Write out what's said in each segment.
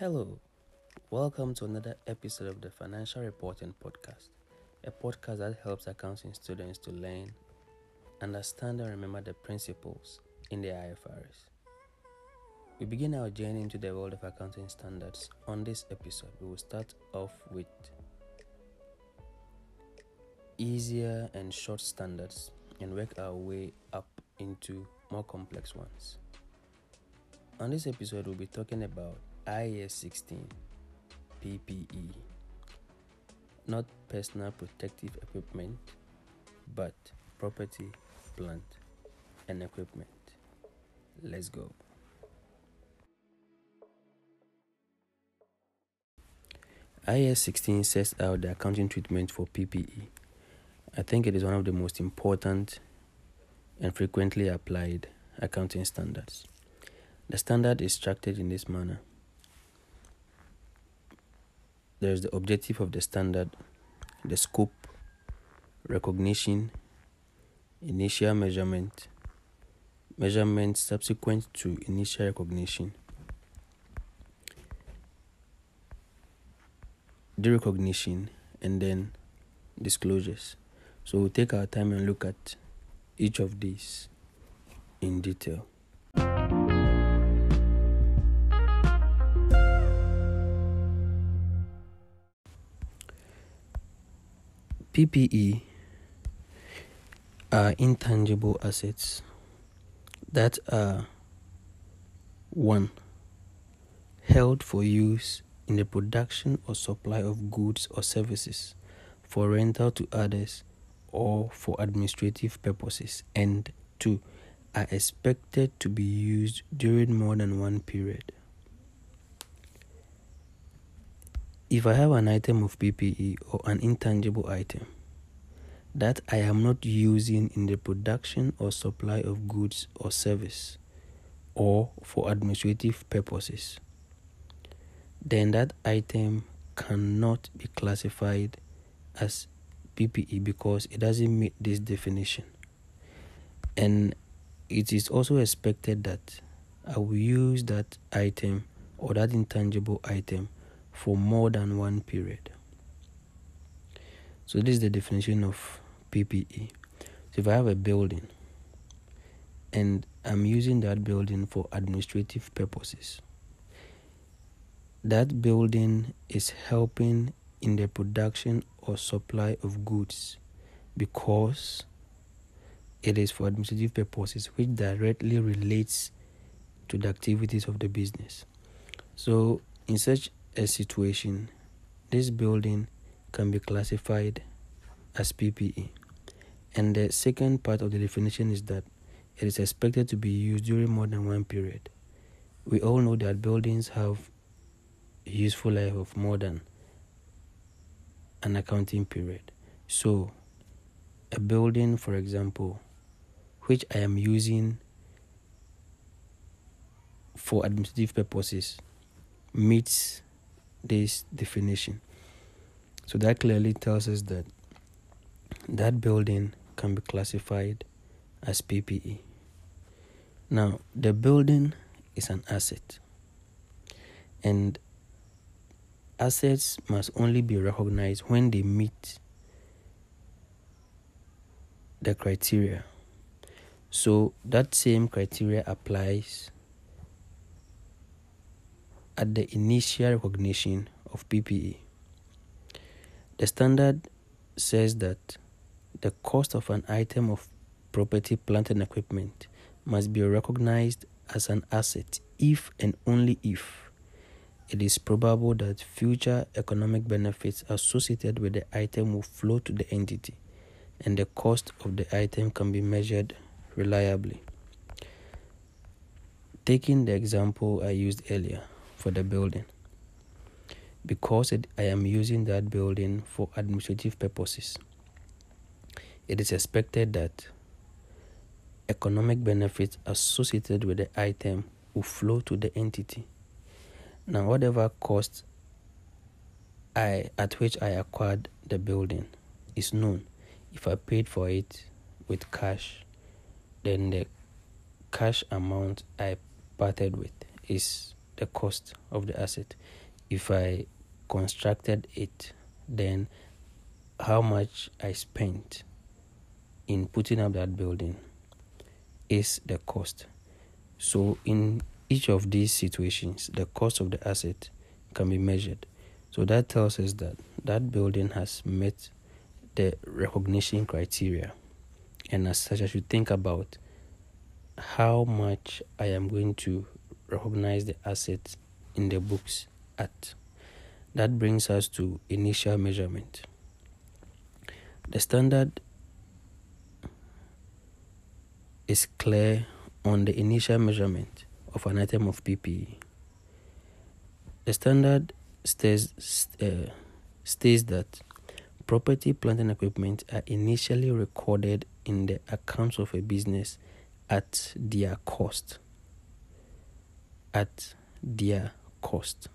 Hello, welcome to another episode of the Financial Reporting Podcast, a podcast that helps accounting students to learn, understand, and remember the principles in the IFRS. We begin our journey into the world of accounting standards. On this episode, we will start off with easier and short standards and work our way up into more complex ones. On this episode, we'll be talking about IAS 16 PPE, not personal protective equipment, but property, plant, and equipment. Let's go. IAS 16 sets out the accounting treatment for PPE. I think it is one of the most important and frequently applied accounting standards. The standard is structured in this manner there's the objective of the standard, the scope, recognition, initial measurement, measurement subsequent to initial recognition, derecognition, and then disclosures. So we'll take our time and look at each of these in detail. PPE are intangible assets that are one held for use in the production or supply of goods or services for rental to others or for administrative purposes and two are expected to be used during more than one period If I have an item of PPE or an intangible item that I am not using in the production or supply of goods or service or for administrative purposes, then that item cannot be classified as PPE because it doesn't meet this definition. And it is also expected that I will use that item or that intangible item for more than one period. So, this is the definition of PPE. So, if I have a building and I'm using that building for administrative purposes, that building is helping in the production or supply of goods because it is for administrative purposes which directly relates to the activities of the business. So, in such a situation, this building can be classified as PPE. And the second part of the definition is that it is expected to be used during more than one period. We all know that buildings have a useful life of more than an accounting period. So, a building, for example, which I am using for administrative purposes, meets this definition. So that clearly tells us that that building can be classified as PPE. Now, the building is an asset, and assets must only be recognized when they meet the criteria. So, that same criteria applies at the initial recognition of PPE. The standard says that the cost of an item of property, plant, and equipment must be recognized as an asset if and only if it is probable that future economic benefits associated with the item will flow to the entity and the cost of the item can be measured reliably. Taking the example I used earlier, for the building. Because it, I am using that building for administrative purposes, it is expected that economic benefits associated with the item will flow to the entity. Now, whatever cost I at which I acquired the building is known. If I paid for it with cash, then the cash amount I parted with is the cost of the asset. If I constructed it, then how much I spent in putting up that building is the cost. So, in each of these situations, the cost of the asset can be measured. So, that tells us that that building has met the recognition criteria. And as such, I should think about how much I am going to recognize the asset in the books at. That brings us to initial measurement. The standard is clear on the initial measurement of an item of PPE. The standard states, uh, states that property, plant, and equipment are initially recorded in the accounts of a business at their cost. At their cost.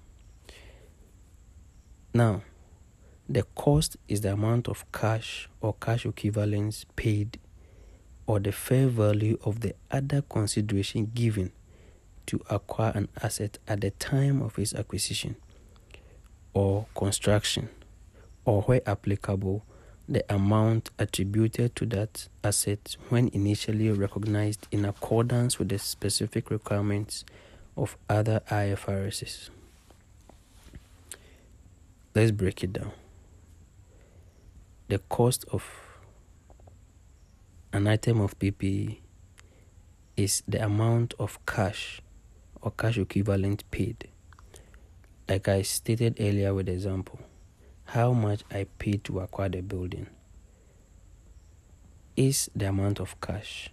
Now, the cost is the amount of cash or cash equivalents paid or the fair value of the other consideration given to acquire an asset at the time of its acquisition or construction, or where applicable, the amount attributed to that asset when initially recognized in accordance with the specific requirements of other IFRSs. Let's break it down. The cost of an item of PPE is the amount of cash or cash equivalent paid. Like I stated earlier with the example, how much I paid to acquire the building is the amount of cash.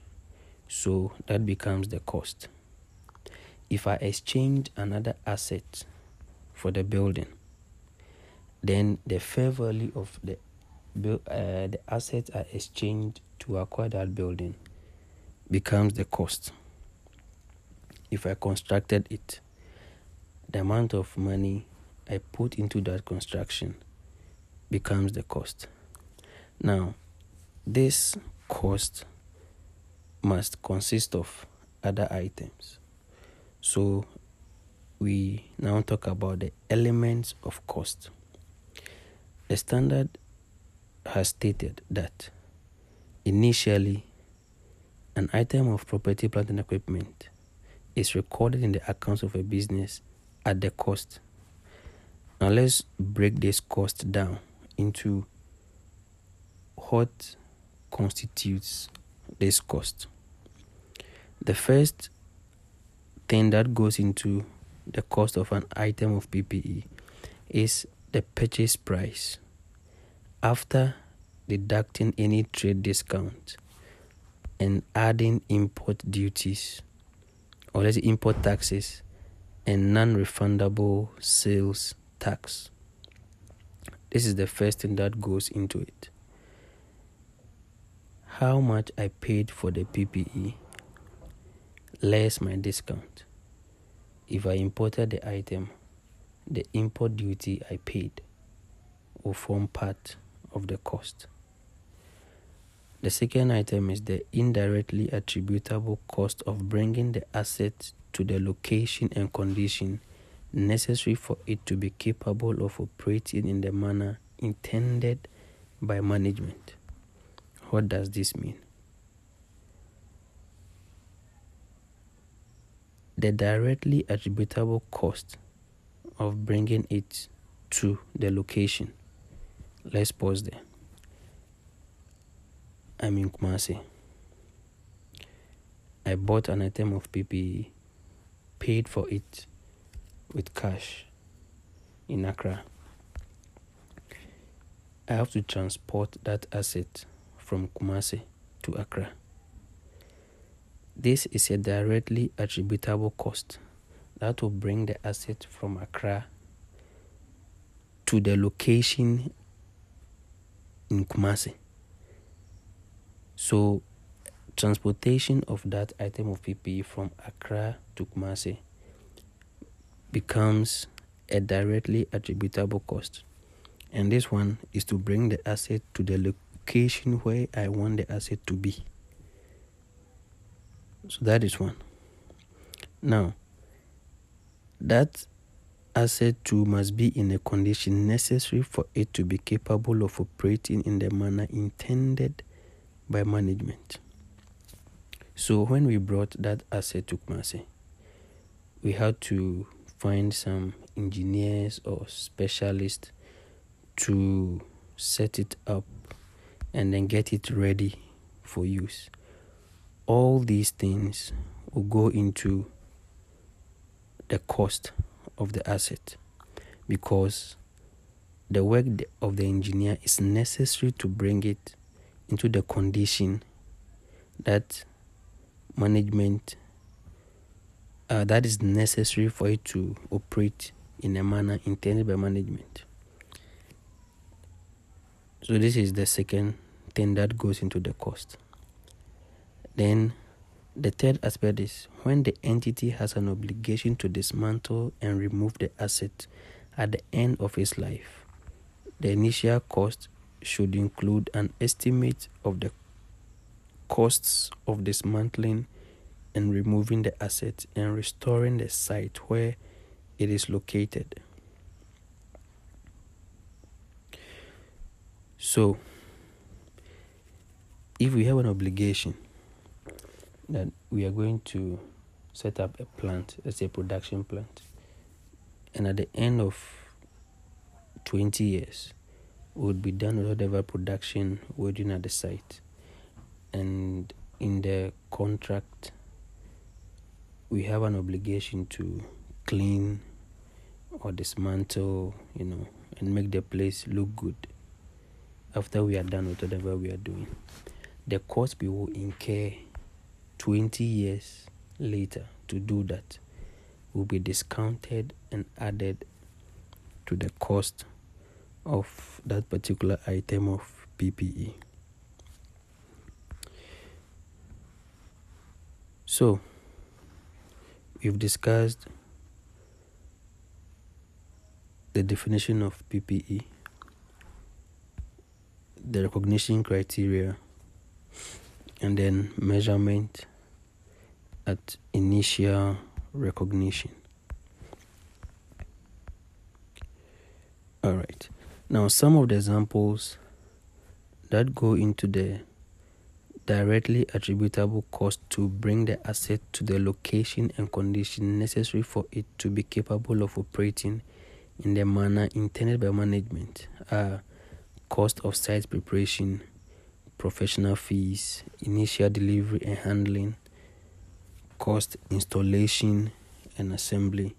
So that becomes the cost. If I exchange another asset for the building, then the fair value of the uh, the assets are exchanged to acquire that building becomes the cost. If I constructed it, the amount of money I put into that construction becomes the cost. Now, this cost must consist of other items. So, we now talk about the elements of cost. The standard has stated that initially an item of property, plant, and equipment is recorded in the accounts of a business at the cost. Now let's break this cost down into what constitutes this cost. The first thing that goes into the cost of an item of PPE is the purchase price after deducting any trade discount and adding import duties or let's say import taxes and non-refundable sales tax. This is the first thing that goes into it. How much I paid for the PPE less my discount. If I imported the item, the import duty I paid will form part of the cost. The second item is the indirectly attributable cost of bringing the asset to the location and condition necessary for it to be capable of operating in the manner intended by management. What does this mean? The directly attributable cost of bringing it to the location Let's pause there. I'm in Kumasi. I bought an item of PPE, paid for it with cash in Accra. I have to transport that asset from Kumasi to Accra. This is a directly attributable cost that will bring the asset from Accra to the location in Kumasi. So, transportation of that item of PPE from Accra to Kumasi becomes a directly attributable cost. And this one is to bring the asset to the location where I want the asset to be. So that is one. Now, that asset too must be in a condition necessary for it to be capable of operating in the manner intended by management. So when we brought that asset to Kumasi, we had to find some engineers or specialists to set it up and then get it ready for use. All these things will go into the cost of the asset because the work of the engineer is necessary to bring it into the condition that management uh, that is necessary for it to operate in a manner intended by management. So this is the second thing that goes into the cost. Then the third aspect is when the entity has an obligation to dismantle and remove the asset at the end of its life. The initial cost should include an estimate of the costs of dismantling and removing the asset and restoring the site where it is located. So, if we have an obligation that we are going to set up a plant, let's say a production plant, and at the end of 20 years, would be done with whatever production we're doing at the site. And in the contract, we have an obligation to clean or dismantle, you know, and make the place look good after we are done with whatever we are doing. The cost we will incur 20 years later to do that will be discounted and added to the cost of that particular item of PPE. So, we've discussed the definition of PPE, the recognition criteria, and then measurement at initial recognition. All right. Now, some of the examples that go into the directly attributable cost to bring the asset to the location and condition necessary for it to be capable of operating in the manner intended by management are cost of site preparation, professional fees, initial delivery and handling, cost installation and assembly,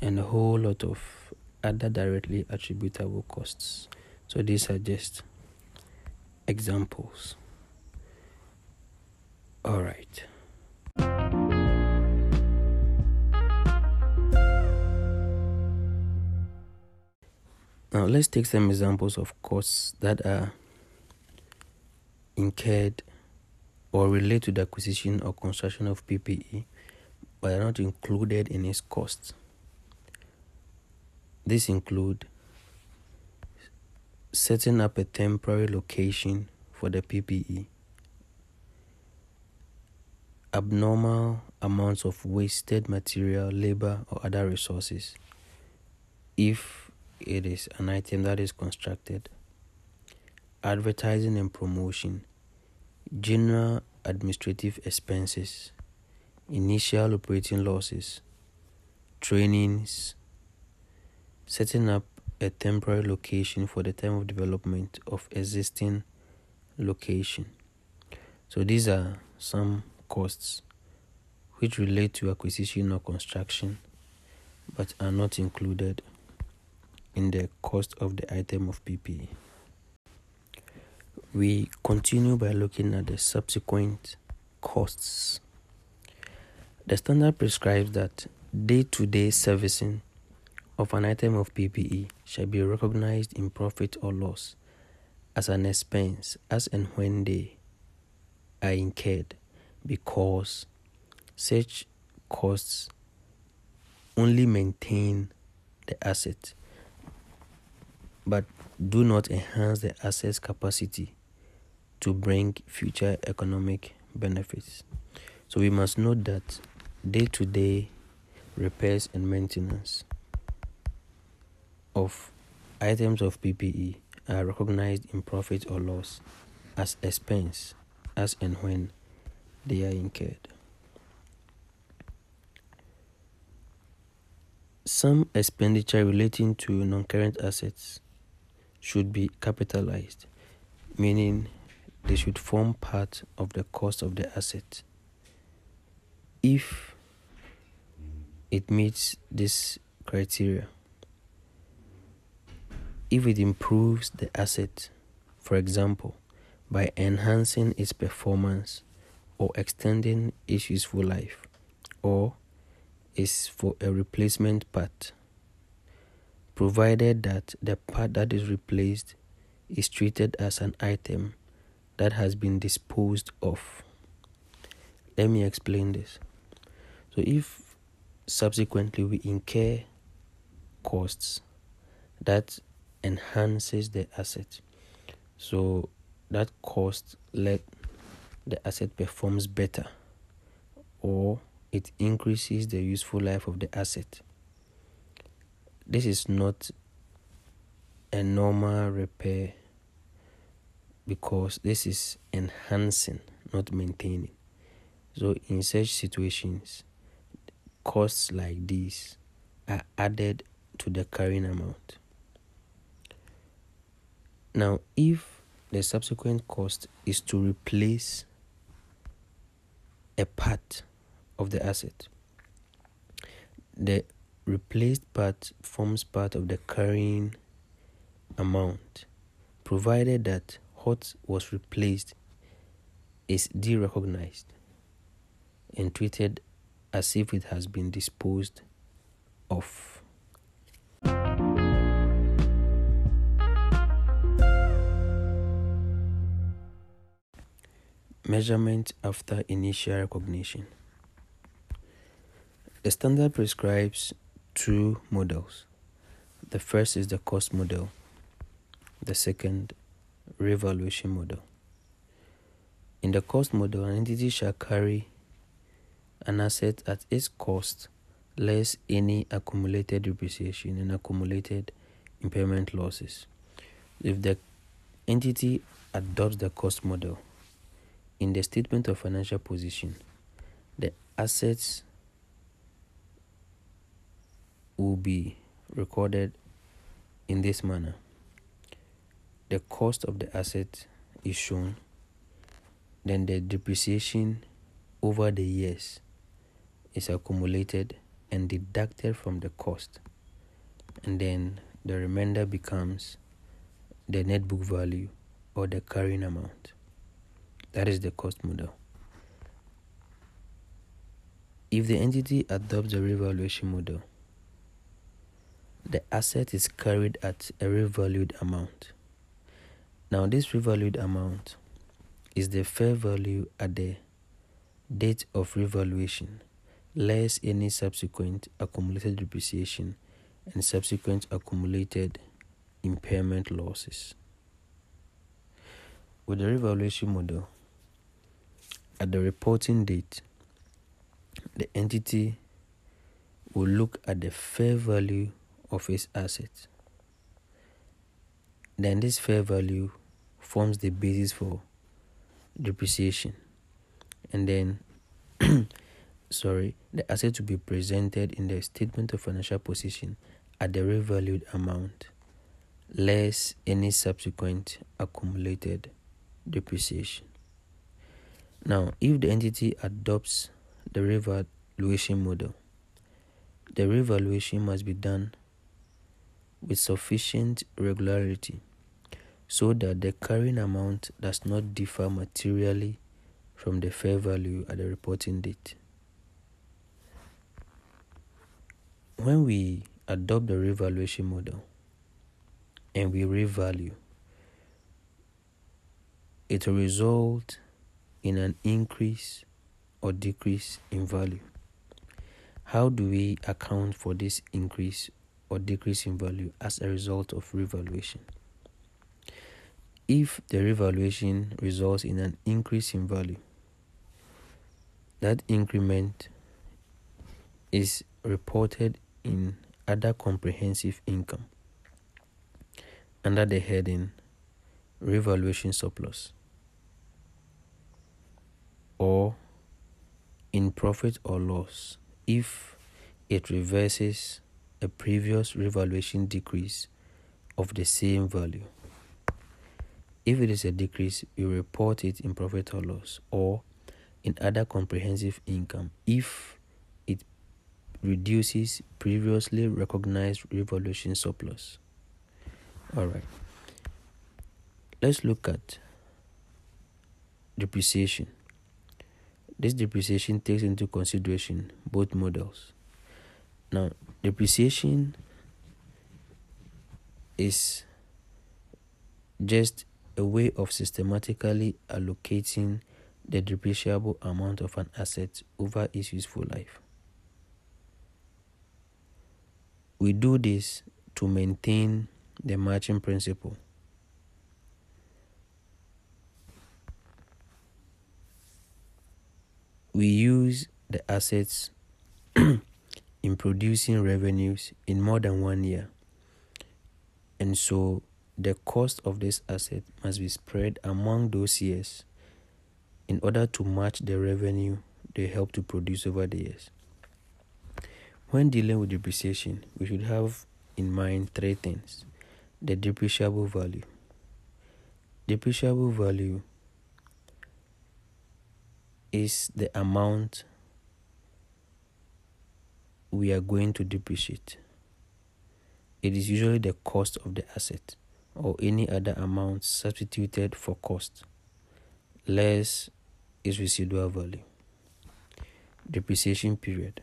and a whole lot of other directly attributable costs. So these are just examples. All right. Now let's take some examples of costs that are incurred or relate to the acquisition or construction of PPE but are not included in its costs. These include setting up a temporary location for the PPE, abnormal amounts of wasted material, labor, or other resources if it is an item that is constructed, advertising and promotion general administrative expenses, initial operating losses, trainings, setting up a temporary location for the time of development of existing location. So these are some costs which relate to acquisition or construction but are not included in the cost of the item of PPE. We continue by looking at the subsequent costs. The standard prescribes that day to day servicing of an item of PPE shall be recognized in profit or loss as an expense as and when they are incurred because such costs only maintain the asset but do not enhance the asset's capacity to bring future economic benefits. So we must note that day to day repairs and maintenance of items of PPE are recognized in profit or loss as expense as and when they are incurred. Some expenditure relating to non-current assets should be capitalized, meaning they should form part of the cost of the asset. If it meets this criteria, if it improves the asset, for example, by enhancing its performance or extending its useful life, or is for a replacement part, provided that the part that is replaced is treated as an item that has been disposed of. Let me explain this. So, if subsequently we incur costs that enhances the asset, so that cost let the asset performs better or it increases the useful life of the asset. This is not a normal repair because this is enhancing, not maintaining. So, in such situations, costs like these are added to the carrying amount. Now, if the subsequent cost is to replace a part of the asset. The replaced part forms part of the carrying amount, provided that what was replaced is derecognized and treated as if it has been disposed of. Measurement after initial recognition. The standard prescribes two models. The first is the cost model, the second, revaluation model. In the cost model, an entity shall carry an asset at its cost less any accumulated depreciation and accumulated impairment losses. If the entity adopts the cost model, in the statement of financial position, the assets will be recorded in this manner. The cost of the asset is shown, then the depreciation over the years is accumulated and deducted from the cost, and then the remainder becomes the net book value or the carrying amount. That is the cost model. If the entity adopts the revaluation model, the asset is carried at a revalued amount. Now, this revalued amount is the fair value at the date of revaluation, less any subsequent accumulated depreciation and subsequent accumulated impairment losses. With the revaluation model, at the reporting date, the entity will look at the fair value of its assets. Then this fair value forms the basis for depreciation. And then, sorry, the asset to be presented in the statement of financial position at the revalued amount, less any subsequent accumulated depreciation. Now, if the entity adopts the revaluation model, the revaluation must be done with sufficient regularity so that the carrying amount does not differ materially from the fair value at the reporting date. When we adopt the revaluation model and we revalue, it will result in an increase or decrease in value. How do we account for this increase or decrease in value as a result of revaluation. If the revaluation results in an increase in value, that increment is reported in other comprehensive income under the heading revaluation surplus or in profit or loss if it reverses a previous revaluation decrease of the same value. If it is a decrease, we report it in profit or loss or in other comprehensive income if it reduces previously recognized revaluation surplus. All right. Let's look at depreciation. This depreciation takes into consideration both models. Now, depreciation is just a way of systematically allocating the depreciable amount of an asset over its useful life. We do this to maintain the matching principle. We use the assets in producing revenues in more than one year. And so the cost of this asset must be spread among those years in order to match the revenue they help to produce over the years. When dealing with depreciation, we should have in mind three things the depreciable value. Depreciable value is the amount we are going to depreciate. It is usually the cost of the asset or any other amount substituted for cost, less its residual value. Depreciation period.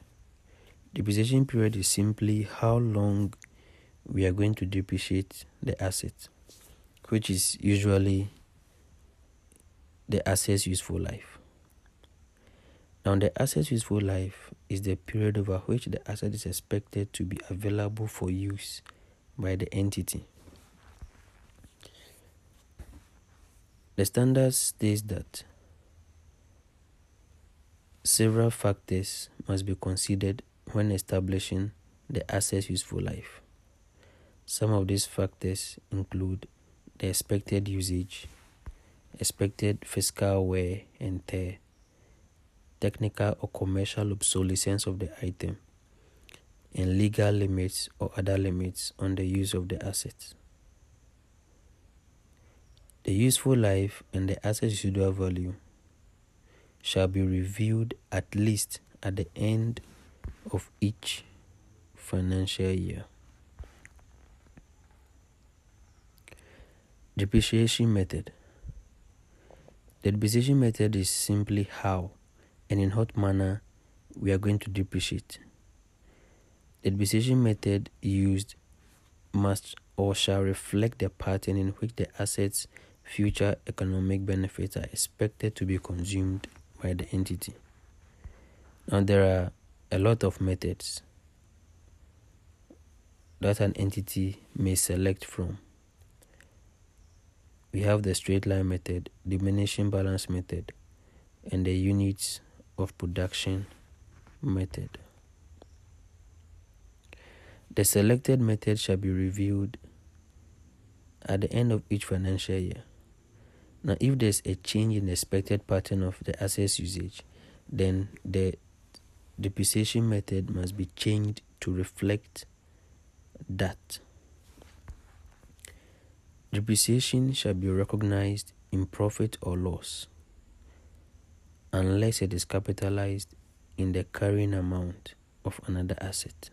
Depreciation period is simply how long we are going to depreciate the asset, which is usually the asset's useful life. Now, the asset's useful life is the period over which the asset is expected to be available for use by the entity. The standard states that several factors must be considered when establishing the asset's useful life. Some of these factors include the expected usage, expected physical wear and tear, technical or commercial obsolescence of the item, and legal limits or other limits on the use of the assets. The useful life and the asset's residual value shall be reviewed at least at the end of each financial year. Depreciation method. The depreciation method is simply how and in what manner we are going to depreciate. The depreciation method used must or shall reflect the pattern in which the assets' future economic benefits are expected to be consumed by the entity. Now, there are a lot of methods that an entity may select from we have the straight line method, diminishing balance method, and the units of production method. The selected method shall be reviewed at the end of each financial year. Now, if there's a change in the expected pattern of the assets usage, then the depreciation method must be changed to reflect that. Depreciation shall be recognized in profit or loss unless it is capitalized in the carrying amount of another asset.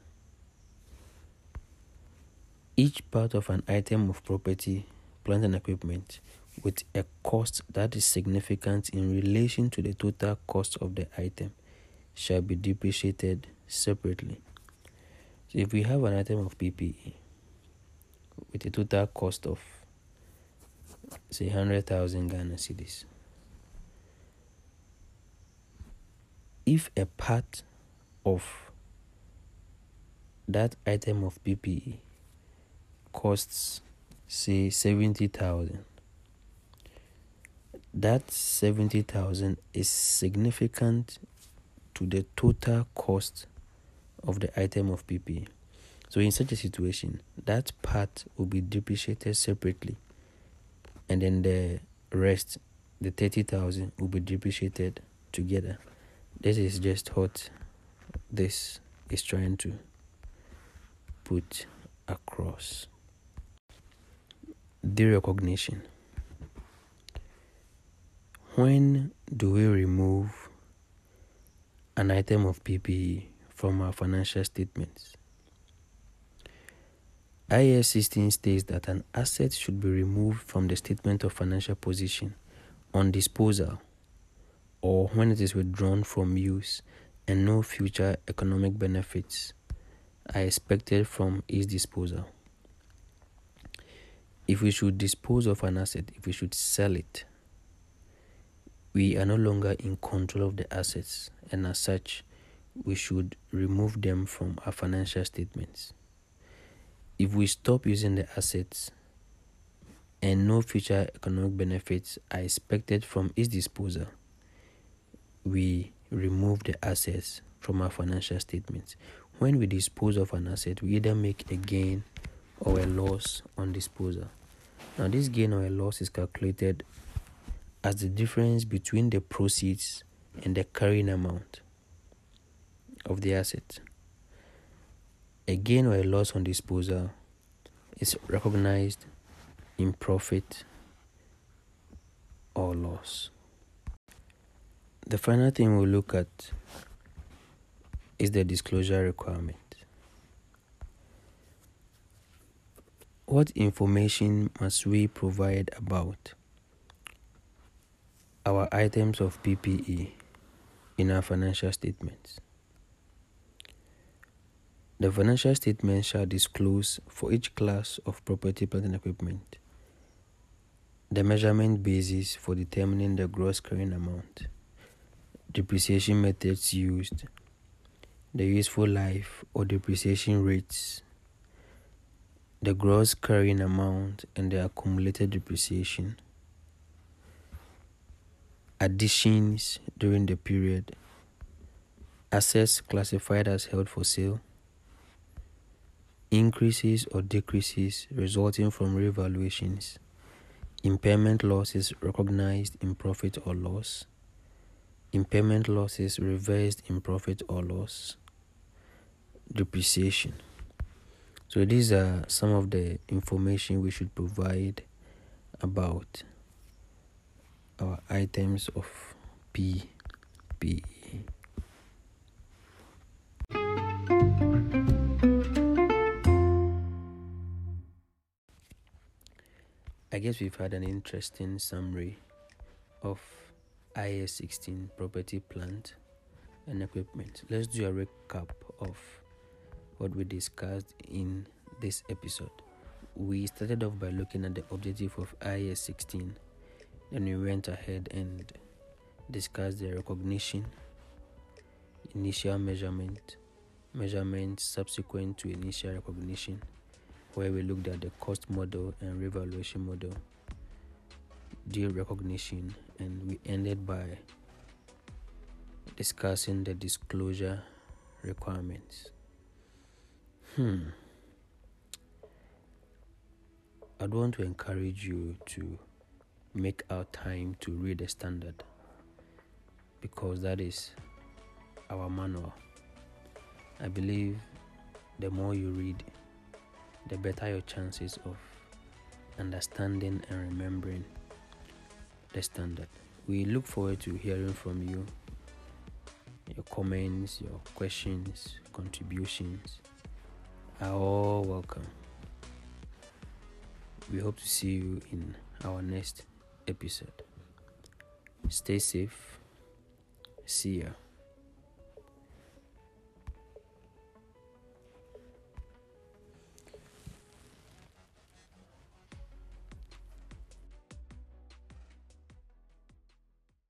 Each part of an item of property, plant and equipment with a cost that is significant in relation to the total cost of the item shall be depreciated separately. So if we have an item of PPE with a total cost of say 100,000 Ghana cedis. If a part of that item of PPE costs say 70,000 that 70,000 is significant to the total cost of the item of PPE. So in such a situation, that part will be depreciated separately, and then the rest, the thirty thousand, will be depreciated together. This is just what this is trying to put across. Derecognition. When do we remove an item of PPE from our financial statements? IAS 16 states that an asset should be removed from the statement of financial position on disposal or when it is withdrawn from use and no future economic benefits are expected from its disposal. If we should dispose of an asset, if we should sell it, we are no longer in control of the assets, and as such, we should remove them from our financial statements. If we stop using the assets and no future economic benefits are expected from its disposal, we remove the assets from our financial statements. When we dispose of an asset, we either make a gain or a loss on disposal. Now, this gain or a loss is calculated as the difference between the proceeds and the carrying amount of the asset. A gain or a loss on disposal is recognized in profit or loss. The final thing we'll look at is the disclosure requirement. What information must we provide about our items of PPE in our financial statements? The financial statement shall disclose for each class of property, plant, and equipment the measurement basis for determining the gross carrying amount depreciation methods used, the useful life or depreciation rates, the gross carrying amount and the accumulated depreciation, additions during the period, assets classified as held for sale, increases or decreases resulting from revaluations, impairment losses recognized in profit or loss impairment losses reversed in profit or loss, depreciation. So these are some of the information we should provide about our items of PPE. I guess we've had an interesting summary of IAS 16 property plant and equipment. Let's do a recap of what we discussed in this episode. We started off by looking at the objective of IAS 16, then we went ahead and discussed the recognition, initial measurement, measurement subsequent to initial recognition, where we looked at the cost model and revaluation model derecognition, and we ended by discussing the disclosure requirements. Hmm. I'd want to encourage you to make out time to read the standard because that is our manual. I believe the more you read, the better your chances of understanding and remembering the standard. We look forward to hearing from you. Your comments, your questions, contributions are all welcome. We hope to see you in our next episode. Stay safe. See ya.